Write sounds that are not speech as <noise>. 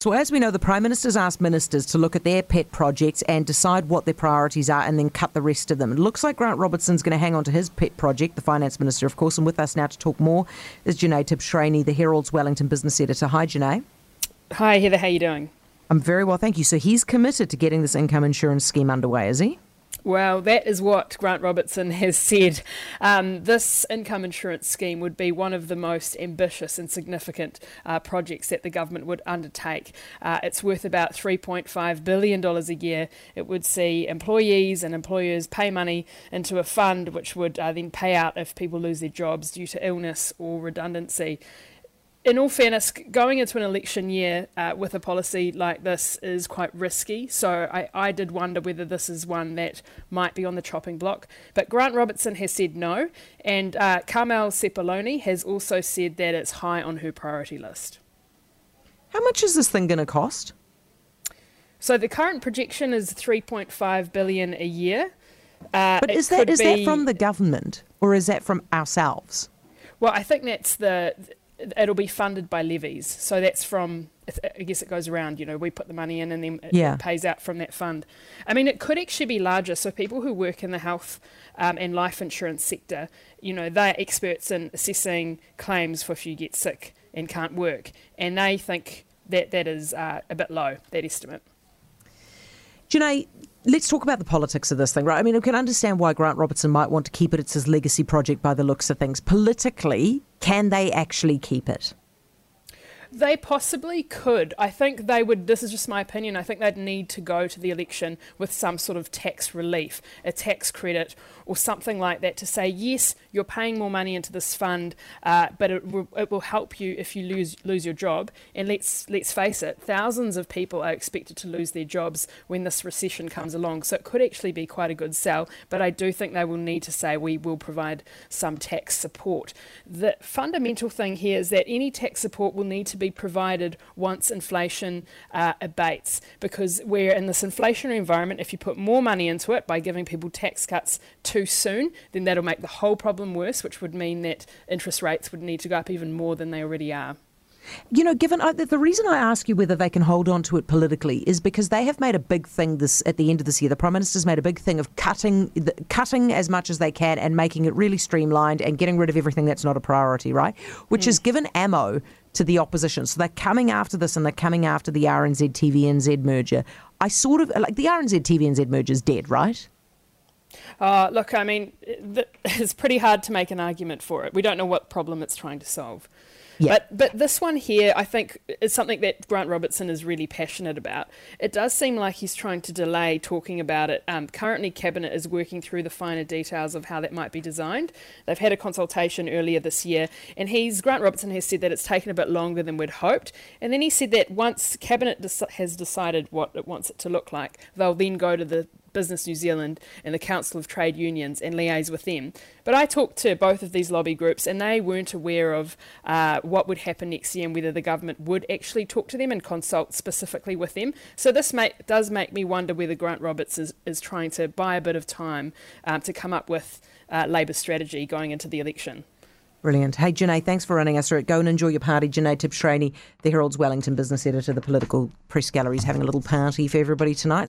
So, as we know, the Prime Minister's asked ministers to look at their pet projects and decide what their priorities are and then cut the rest of them. It looks like Grant Robertson's going to hang on to his pet project, the Finance Minister, of course. And with us now to talk more is Jenée Tibshraeny, the Herald's Wellington business editor. Hi, Jenée. Hi, Heather. How are you doing? I'm very well, thank you. So, he's committed to getting this income insurance scheme underway, is he? Well, that is what Grant Robertson has said. Um, this income insurance scheme would be one of the most ambitious and significant uh, projects that the government would undertake. Uh, it's worth about $3.5 billion a year. It would see employees and employers pay money into a fund which would uh, then pay out if people lose their jobs due to illness or redundancy in all fairness, going into an election year uh, with a policy like this is quite risky. So I, I did wonder whether this is one that might be on the chopping block. But Grant Robertson has said no, and uh, Carmel Sepuloni has also said that it's high on her priority list. How much is this thing going to cost? So the current projection is 3.5 billion a year. Uh, but is that is be, that from the government or is that from ourselves? Well, I think that's the it'll be funded by levies. So that's from, I guess it goes around, you know, we put the money in and then it, yeah. pays out from that fund. I mean, it could actually be larger. So people who work in the health um, and life insurance sector, you know, they're experts in assessing claims for if you get sick and can't work. And they think that that is uh, a bit low, that estimate. Jenée, let's talk about the politics of this thing, right? I mean, I can understand why Grant Robertson might want to keep it. It's his legacy project by the looks of things. Politically, can they actually keep it? They possibly could. I think they would, this is just my opinion, I think they'd need to go to the election with some sort of tax relief, a tax credit, or something like that to say, yes, you're paying more money into this fund, uh, but it, will, it will help you if you lose lose your job. And let's let's face it, thousands of people are expected to lose their jobs when this recession comes along. So it could actually be quite a good sell. But I do think they will need to say we will provide some tax support. The fundamental thing here is that any tax support will need to be provided once inflation uh, abates, because we're in this inflationary environment. If you put more money into it by giving people tax cuts too soon, then that'll make the whole problem worse, which would mean that interest rates would need to go up even more than they already are. You know, given uh, the reason I ask you whether they can hold on to it politically is because they have made a big thing this at the end of this year. The prime minister's made a big thing of cutting cutting as much as they can and making it really streamlined and getting rid of everything that's not a priority, right? Which mm. has given ammo to the opposition. So they're coming after this and they're coming after the RNZ TVNZ merger. I sort of like the RNZ TVNZ merger is dead, right? Uh, look, I mean, <laughs> it's pretty hard to make an argument for it. We don't know what problem it's trying to solve. Yeah. But but this one here, I think, is something that Grant Robertson is really passionate about. It does seem like he's trying to delay talking about it. Um, currently, cabinet is working through the finer details of how that might be designed. They've had a consultation earlier this year, and he's Grant Robertson has said that it's taken a bit longer than we'd hoped. And then he said that once cabinet has decided what it wants it to look like, they'll then go to the Business New Zealand and the Council of Trade Unions and liaise with them. But I talked to both of these lobby groups and they weren't aware of uh, what would happen next year and whether the government would actually talk to them and consult specifically with them. So this make, does make me wonder whether Grant Roberts is, is trying to buy a bit of time um, to come up with uh, Labour strategy going into the election. Brilliant. Hey, Jenée, thanks for running us through it. Go and enjoy your party. Jenée Tibshraeny, the Herald's Wellington business editor, the political press gallery, is having a little party for everybody tonight.